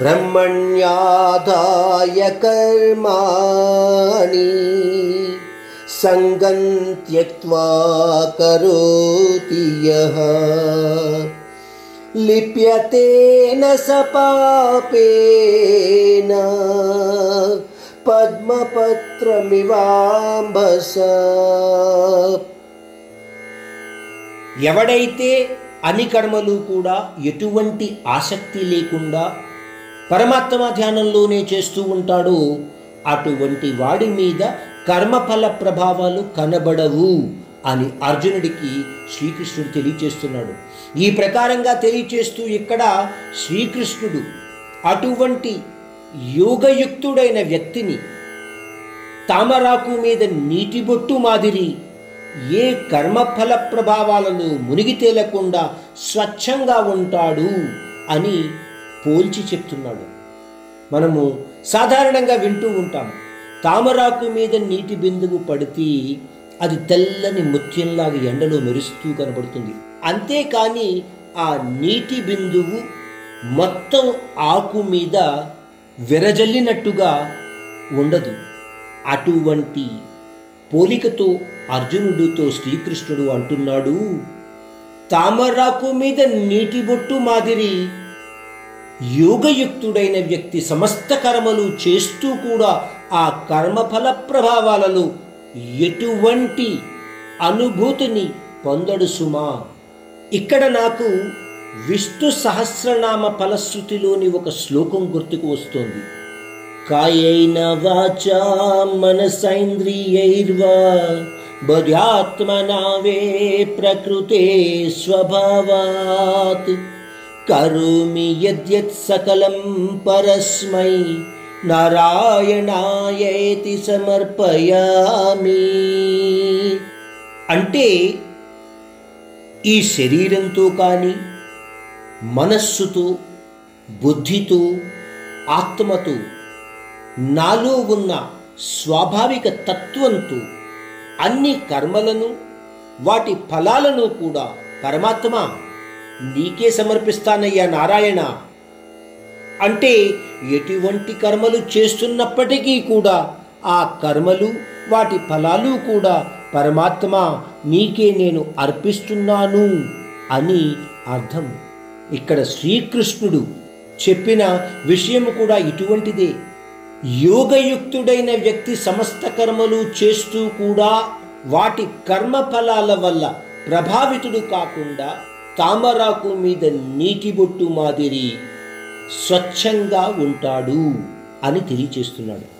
ब्रह्मण्यादाय कर्माणि सङ्गं त्यक्त्वा करोति यः लिप्यते न स पापेन పద్మపత్రమివాంబస ఎవడైతే అన్ని కర్మలు కూడా ఎటువంటి ఆసక్తి లేకుండా పరమాత్మ ధ్యానంలోనే చేస్తూ ఉంటాడో. అటువంటి వాడి మీద కర్మఫల ప్రభావాలు కనబడవు అని అర్జునుడికి శ్రీకృష్ణుడు తెలియచేస్తున్నాడు. ఈ ప్రకారంగా తెలియచేస్తూ ఇక్కడ శ్రీకృష్ణుడు అటువంటి యోగయుక్తుడైన వ్యక్తిని తామరాకు మీద నీటి బొట్టు మాదిరి ఏ కర్మఫల ప్రభావాలను మునిగి తేలకుండా స్వచ్ఛంగా ఉంటాడు అని పోల్చి చెప్తున్నాడు. మనము సాధారణంగా వింటూ ఉంటాం తామరాకు మీద నీటి బిందువు పడితే అది తెల్లని ముత్యంలాగా ఎండలో మెరుస్తూ కనబడుతుంది. అంతేకాని ఆ నీటి బిందువు మొత్తం ఆకు మీద విరజల్లినట్టుగా ఉండదు. అటువంటి పోలికతో అర్జునుడితో శ్రీకృష్ణుడు అంటున్నాడు తామరాకు మీద నీటి బొట్టు మాదిరి యోగయుక్తుడైన వ్యక్తి సమస్త కర్మలు చేస్తూ కూడా ఆ కర్మఫల ప్రభావాలలో ఎటువంటి అనుభూతిని పొందడు సుమా. ఇక్కడ నాకు విష్ణు సహస్రనామ ఫలశ్రుతిలోని ఒక శ్లోకం గుర్తుకు వస్తుంది. కాయైన వాచ మనసైంద్రియైర్వా బధ్యాత్మనావే ప్రకృతే స్వభావాత్. కరోమి యద్యత్ సకలం పరస్మై నారాయణాయేతి సమర్పయామి. అంటే ఈ శరీరంతో కానీ మనస్సుతో బుద్ధితో ఆత్మతో నాలో ఉన్న స్వాభావిక తత్వంతో అన్ని కర్మలను వాటి ఫలాలను కూడా పరమాత్మ నీకే సమర్పిస్తానయ్యా నారాయణ. అంటే ఎటువంటి కర్మలు చేస్తున్నప్పటికీ కూడా ఆ కర్మలు వాటి ఫలాలు కూడా పరమాత్మ నీకే నేను అర్పిస్తున్నాను అని అర్థం. ఇక్కడ శ్రీకృష్ణుడు చెప్పిన విషయం కూడా ఇటువంటిదే. యోగయుక్తుడైన వ్యక్తి సమస్త కర్మలు చేస్తూ కూడా వాటి కర్మ ఫలాల వల్ల ప్రభావితుడు కాకుండా తామరాకు మీద నీటి బొట్టు మాదిరి స్వచ్ఛంగా ఉంటాడు అని తెలియచేస్తున్నాడు.